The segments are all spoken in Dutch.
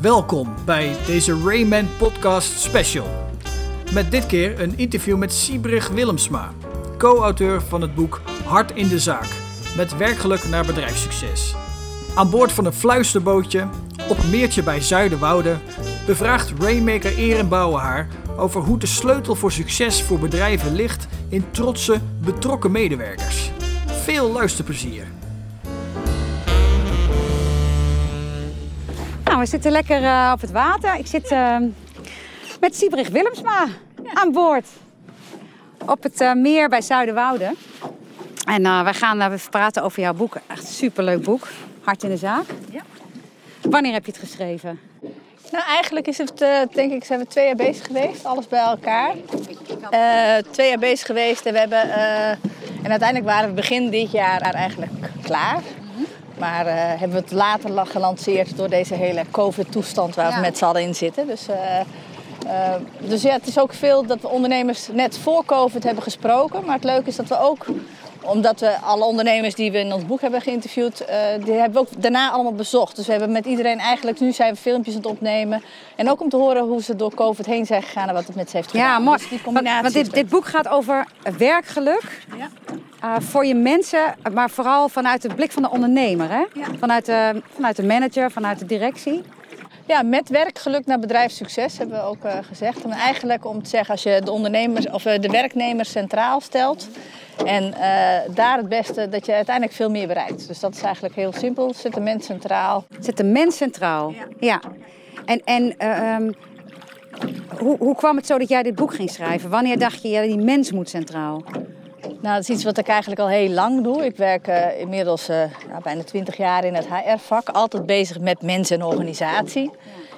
Welkom bij deze Rayman Podcast Special. Met dit keer een interview met Siebrich Willemsma, co-auteur van het boek Hart in de Zaak, met werkgeluk naar bedrijfssucces. Aan boord van een fluisterbootje, op meertje bij Zuiderwoude, bevraagt Rainmaker Erenbouwen haar over hoe de sleutel voor succes voor bedrijven ligt in trotse, betrokken medewerkers. Veel luisterplezier. We zitten lekker uh, op het water. Ik zit uh, met Siebrich Willemsma aan boord. Op het uh, meer bij Zuiderwoude. En wij gaan praten over jouw boek. Echt een superleuk boek. Hart in de zaak. Ja. Wanneer heb je het geschreven? Nou, eigenlijk is het, denk ik, zijn we twee jaar bezig geweest. Alles bij elkaar. twee jaar bezig geweest en we hebben... en uiteindelijk waren we begin dit jaar eigenlijk klaar. Maar uh, hebben we het later gelanceerd door deze hele COVID-toestand waar we met z'n allen in zitten. Dus, uh, uh, dus ja, het is ook veel dat we ondernemers net voor COVID hebben gesproken. Maar het leuke is dat we ook omdat we alle ondernemers die we in ons boek hebben geïnterviewd, die hebben we ook daarna allemaal bezocht. Dus we hebben met iedereen eigenlijk, nu zijn we filmpjes aan het opnemen. En ook om te horen hoe ze door COVID heen zijn gegaan en wat het met ze heeft gedaan. Ja, mooi. Dus die combinatie want, dit, dit, boek gaat over werkgeluk. Ja. Uh, voor je mensen, maar vooral vanuit de blik van de ondernemer. Hè? Ja. Vanuit, de, vanuit de manager, vanuit de directie. Ja, met werkgeluk naar bedrijfssucces hebben we ook uh, gezegd. En eigenlijk om te zeggen, als je de, ondernemers, of, de werknemer centraal stelt, en uh, daar het beste dat je uiteindelijk veel meer bereikt. Dus dat is eigenlijk heel simpel. Zet de mens centraal. Zet de mens centraal. Ja. ja. En, en uh, um, hoe, hoe kwam het zo dat jij dit boek ging schrijven? Wanneer dacht je, ja, die mens moet centraal? Nou, dat is iets wat ik eigenlijk al heel lang doe. Ik werk uh, inmiddels uh, nou, bijna 20 jaar in het HR-vak. Altijd bezig met mensen en organisatie.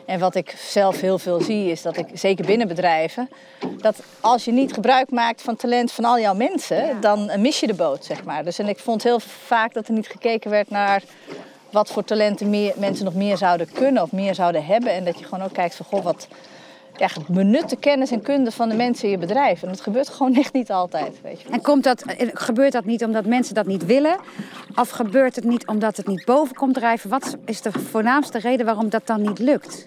En wat ik zelf heel veel zie is dat ik, zeker binnen bedrijven, dat als je niet gebruik maakt van talent van al jouw mensen, dan mis je de boot, zeg maar. Dus en ik vond heel vaak dat er niet gekeken werd naar wat voor talenten meer, mensen nog meer zouden kunnen of meer zouden hebben. En dat je gewoon ook kijkt van, goh, wat ja, benutte kennis en kunde van de mensen in je bedrijf. En dat gebeurt gewoon echt niet altijd, weet je. En komt dat, gebeurt dat niet omdat mensen dat niet willen? Of gebeurt het niet omdat het niet boven komt drijven? Wat is de voornaamste reden waarom dat dan niet lukt?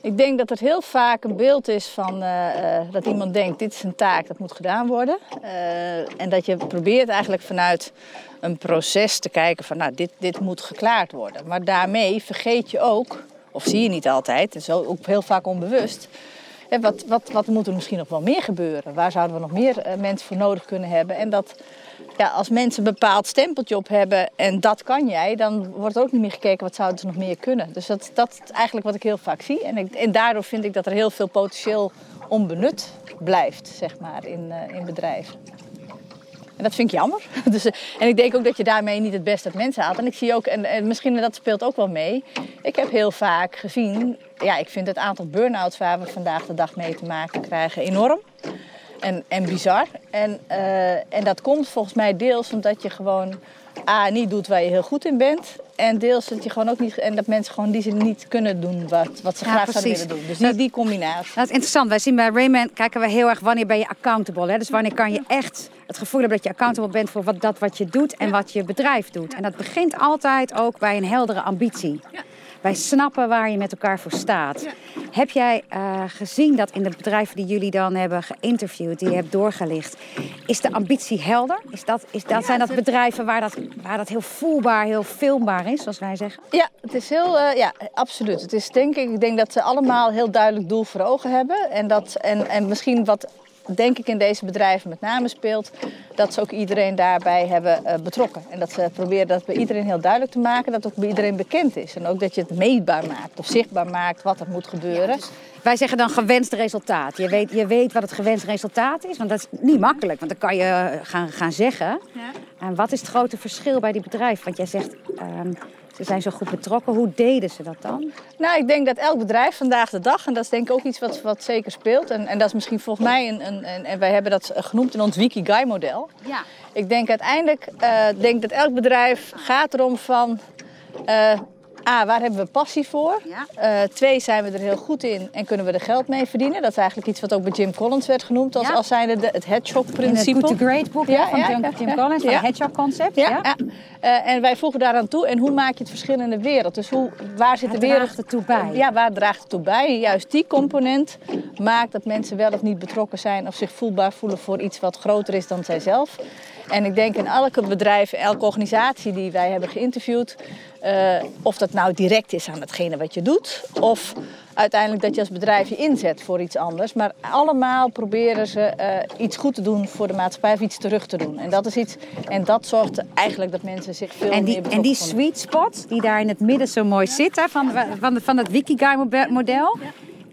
Ik denk dat het heel vaak een beeld is van uh, dat iemand denkt: dit is een taak, dat moet gedaan worden. Uh, en dat je probeert eigenlijk vanuit een proces te kijken van: nou, dit, dit moet geklaard worden. Maar daarmee vergeet je ook, of zie je niet altijd, en zo ook heel vaak onbewust. Wat, wat, wat moet er misschien nog wel meer gebeuren? Waar zouden we nog meer mensen voor nodig kunnen hebben? En dat ja, als mensen een bepaald stempeltje op hebben en dat kan jij, dan wordt ook niet meer gekeken wat zouden ze nog meer kunnen. Dus dat, dat is eigenlijk wat ik heel vaak zie. En, en daardoor vind ik dat er heel veel potentieel onbenut blijft, zeg maar, in, uh, in bedrijven. En dat vind ik jammer. Dus, eh, en ik denk ook dat je daarmee niet het beste uit mensen haalt. En ik zie ook, en, en misschien dat speelt ook wel mee. Ik heb heel vaak gezien, ja, ik vind het aantal burn-outs waar we vandaag de dag mee te maken krijgen enorm en, en bizar. En, uh, en dat komt volgens mij deels omdat je gewoon A, niet doet waar je heel goed in bent. En deels dat je gewoon ook niet. En dat mensen gewoon die ze niet kunnen doen wat, wat ze graag zouden willen doen. Dus die, die combinatie. Dat is interessant. Wij zien bij Rayman kijken we heel erg wanneer ben je accountable. Hè? Dus wanneer kan je echt het gevoel hebben dat je accountable bent voor wat, dat wat je doet en wat je bedrijf doet. En dat begint altijd ook bij een heldere ambitie. Ja. Wij snappen waar je met elkaar voor staat. Heb jij uh, gezien dat in de bedrijven die jullie dan hebben geïnterviewd, die je hebt doorgelicht, is de ambitie helder? Is dat, is dat, zijn dat bedrijven waar dat, waar dat heel voelbaar, heel filmbaar is, zoals wij zeggen? Ja, het is heel, uh, ja, absoluut. Het is denk ik, ik denk dat ze allemaal heel duidelijk doel voor ogen hebben. En, dat, en, en misschien wat denk ik in deze bedrijven met name speelt, dat ze ook iedereen daarbij hebben uh, betrokken. En dat ze proberen dat bij iedereen heel duidelijk te maken, dat het ook bij iedereen bekend is. En ook dat je het meetbaar maakt of zichtbaar maakt wat er moet gebeuren. Dus wij zeggen dan gewenst resultaat. Je weet, je weet wat het gewenst resultaat is, want dat is niet makkelijk. Want dan kan je gaan, gaan zeggen. Ja. En wat is het grote verschil bij die bedrijven? Want jij zegt, um, ze zijn zo goed betrokken. Hoe deden ze dat dan? Nou, ik denk dat elk bedrijf vandaag de dag, en dat is denk ik ook iets wat, wat zeker speelt. En, en dat is misschien volgens mij, een, een, een en wij hebben dat genoemd in ons Wikigai-model. Ja. Ik denk uiteindelijk, uh, denk dat elk bedrijf gaat erom van... Uh, A, waar hebben we passie voor? Ja. Eh, twee, zijn we er heel goed in en kunnen we er geld mee verdienen? Dat is eigenlijk iets wat ook bij Jim Collins werd genoemd als, Ja. als zijnde de, het In het hedgehog-principe. Good to Great boek hè, Ja, van ja, Jim, ja, Jim ja. Collins, van Ja. het Hedgehog concept. Ja, ja. Eh, en wij voegen daaraan toe. En hoe maak je het verschil in de wereld? Dus hoe, waar zit Waar de wereld draagt het toe bij? Ja, waar draagt het toe bij? Juist die component maakt dat mensen wel of niet betrokken zijn of zich voelbaar voelen voor iets wat groter is dan zijzelf. En ik denk in elke bedrijf, elke organisatie die wij hebben geïnterviewd, eh, of dat nou direct is aan hetgene wat je doet, of uiteindelijk dat je als bedrijf je inzet voor iets anders. Maar allemaal proberen ze eh, iets goed te doen voor de maatschappij of iets terug te doen. En dat is iets, en dat zorgt eigenlijk dat mensen zich veel En meer die, en die sweet spot, die daar in het midden zo mooi zit, hè, van, van, van het Wikigai-model,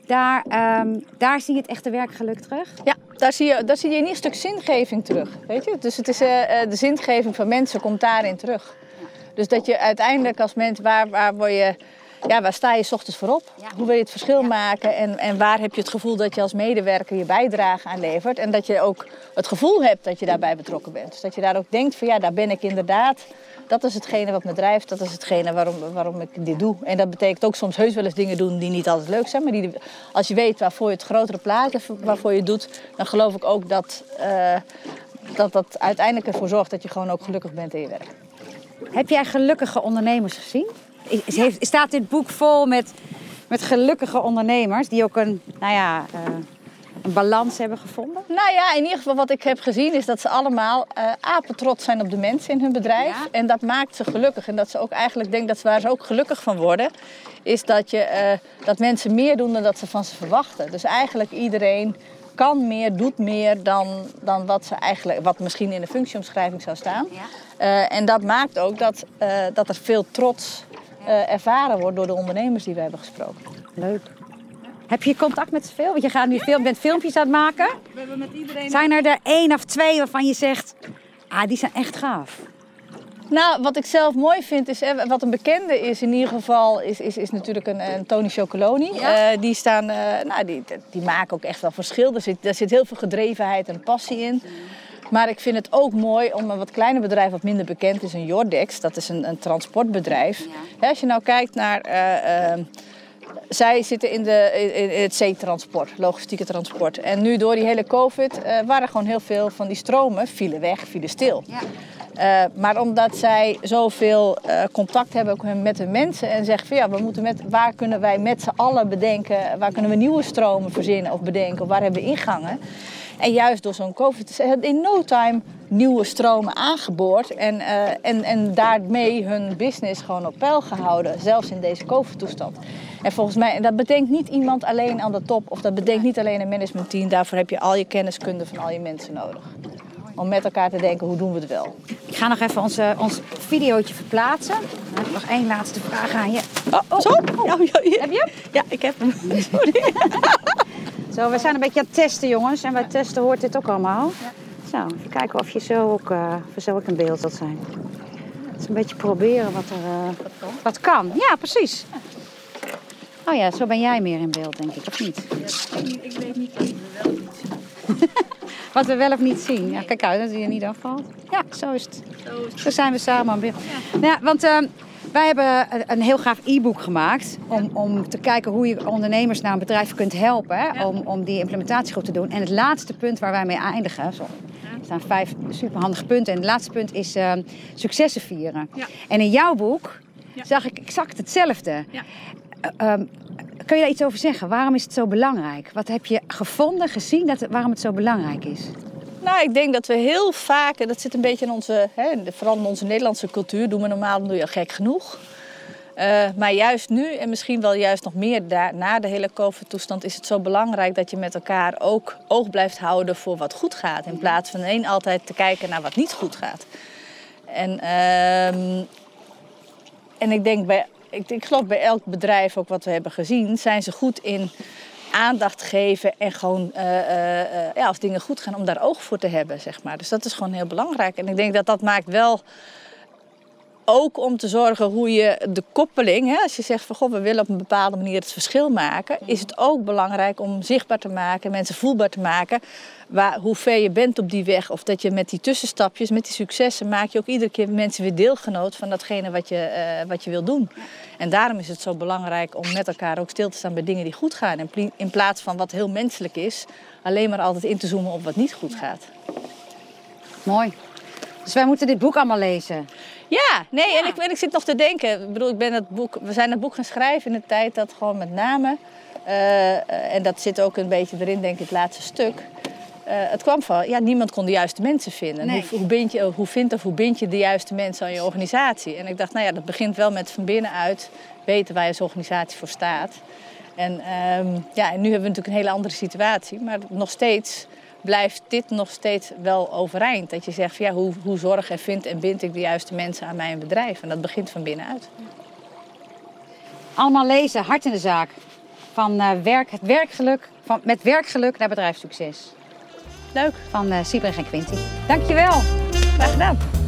daar, ehm, daar zie je het echte werkgeluk terug. Ja, daar zie, je, daar zie je in ieder stuk zingeving terug. Weet je? Dus het is, eh, eh, de zingeving van mensen komt daarin terug. Dus dat je uiteindelijk als mens, waar, waar, word je, ja, waar sta je 's ochtends voor op? Ja. Hoe wil je het verschil maken? En, en waar heb je het gevoel dat je als medewerker je bijdrage aan levert? En dat je ook het gevoel hebt dat je daarbij betrokken bent. Dus dat je daar ook denkt van ja, daar ben ik inderdaad. Dat is hetgene wat me drijft, dat is hetgene waarom, waarom ik dit doe. En dat betekent ook soms heus wel eens dingen doen die niet altijd leuk zijn. Maar die, als je weet waarvoor je het grotere plaatje waarvoor je doet, dan geloof ik ook dat, eh, dat dat uiteindelijk ervoor zorgt dat je gewoon ook gelukkig bent in je werk. Heb jij gelukkige ondernemers gezien? Is, staat dit boek vol met, met gelukkige ondernemers die ook een, nou ja, eh, een balans hebben gevonden? Nou ja, in ieder geval wat ik heb gezien is dat ze allemaal eh apen trots zijn op de mensen in hun bedrijf. Ja. En dat maakt ze gelukkig. En dat ze ook eigenlijk denk dat ze waar ze ook gelukkig van worden, is dat, je, eh, dat mensen meer doen dan dat ze van ze verwachten. Dus eigenlijk iedereen kan meer, doet meer dan, dan wat, ze eigenlijk, wat misschien in de functieomschrijving zou staan. Ja. Eh, en dat maakt ook dat, eh, dat er veel trots eh, ervaren wordt door de ondernemers die we hebben gesproken. Leuk. Heb je contact met zoveel? Want je gaat nu veel, bent filmpjes aan het maken. We hebben met iedereen Zijn er er één of twee waarvan je zegt, ah, die zijn echt gaaf? Nou, wat ik zelf mooi vind, is, eh, wat een bekende is in ieder geval, is, is, is natuurlijk een, een Tony Chocoloni. Ja. Eh, die, staan, eh, nou, die, die maken ook echt wel verschil. Er zit, er zit heel veel gedrevenheid en passie in. Maar ik vind het ook mooi om een wat kleiner bedrijf, wat minder bekend is, een Jordex. Dat is een, een transportbedrijf. Hè, als je nou kijkt naar... zij zitten in, de, in het zeetransport, logistieke transport. En nu door die hele covid eh, waren gewoon heel veel van die stromen, vielen weg, vielen stil. Ja. Eh, maar omdat zij zoveel eh, contact hebben ook met de mensen en zeggen van ja, we moeten met, waar kunnen wij met z'n allen bedenken, waar kunnen we nieuwe stromen verzinnen of bedenken, of waar hebben we ingangen. En juist door zo'n COVID is in no time nieuwe stromen aangeboord en, eh, en, en daarmee hun business gewoon op peil gehouden, zelfs in deze COVID-toestand. En volgens mij, dat bedenkt niet iemand alleen aan de top of dat bedenkt niet alleen een managementteam, daarvoor heb je al je kenniskunde van al je mensen nodig. Om met elkaar te denken, hoe doen we het wel? Ik ga nog even onze, ons videootje verplaatsen. Dan heb ik nog één laatste vraag aan je. Oh, zo? Ja, ja, ja. Heb je hem? Ja, ik heb hem. Sorry. Zo, we zijn een beetje aan het testen, jongens. En bij testen hoort dit ook allemaal. Zo, even kijken of je zo ook, eh, of er zo ook in beeld wilt zijn. Het is een beetje proberen wat er eh, wat kan. Ja, precies. Oh ja, zo ben jij meer in beeld, denk ik, of niet? Ik weet niet wat we wel niet zien. Wat we wel of niet zien. Ja, kijk uit dat hij er niet afvalt. Ja, zo is het. Zo zijn we samen aan beeld. Nou ja, want ehm, wij hebben een- heel gaaf e-book gemaakt. Om, om te kijken hoe je ondernemers naar een bedrijf kunt helpen. Hè, om, om die implementatie goed te doen. En het laatste punt waar wij mee eindigen. Zo, er staan vijf superhandige punten. En het laatste punt is ehm, successen vieren. Ja. En in jouw boek Ja. zag ik exact hetzelfde. Ja. Eh, ehm, kun je daar iets over zeggen? Waarom is het zo belangrijk? Wat heb je gevonden, gezien, dat waarom het zo belangrijk is? Nou, ik denk dat we heel vaak, en dat zit een beetje in onze, hè, vooral in onze Nederlandse cultuur, doen we normaal, doe je gek genoeg. Eh, maar juist nu, en misschien wel juist nog meer na de hele COVID-toestand, is het zo belangrijk dat je met elkaar ook oog blijft houden voor wat goed gaat. In plaats van één altijd te kijken naar wat niet goed gaat. En, ehm, en ik denk bij, ik, ik geloof bij elk bedrijf, ook wat we hebben gezien, zijn ze goed in aandacht geven en gewoon eh, ja, als dingen goed gaan, om daar oog voor te hebben, zeg maar. Dus dat is gewoon heel belangrijk. En ik denk dat dat maakt wel ook om te zorgen hoe je de koppeling, hè, als je zegt van god, we willen op een bepaalde manier het verschil maken, is het ook belangrijk om zichtbaar te maken, mensen voelbaar te maken, waar, hoe ver je bent op die weg. Of dat je met die tussenstapjes, met die successen, maak je ook iedere keer mensen weer deelgenoot van datgene wat je, eh, wat je wil doen. En daarom is het zo belangrijk om met elkaar ook stil te staan bij dingen die goed gaan. In, in plaats van wat heel menselijk is, alleen maar altijd in te zoomen op wat niet goed gaat. Mooi. Dus wij moeten dit boek allemaal lezen. Ja, nee, En, ik, en ik zit nog te denken. Ik bedoel, ik ben het boek, we zijn het boek gaan schrijven in de tijd dat gewoon met name, uh, en dat zit ook een beetje erin, denk ik, het laatste stuk. Uh, het kwam van, ja, niemand kon de juiste mensen vinden. Nee. Hoe, hoe, bind je, hoe vindt of hoe bind je de juiste mensen aan je organisatie? En ik dacht, nou ja, dat begint wel met van binnenuit weten waar je als organisatie voor staat. En, um, ja, en nu hebben we natuurlijk een hele andere situatie, maar nog steeds blijft dit nog steeds wel overeind. Dat je zegt, van, ja, hoe, hoe zorg en vind en bind ik de juiste mensen aan mijn bedrijf? En dat begint van binnenuit. Allemaal lezen, hart in de zaak. Van uh, werk, het werkgeluk, van, met werkgeluk naar bedrijfssucces. Leuk. Van uh, en Quinty. Dankjewel. Graag gedaan.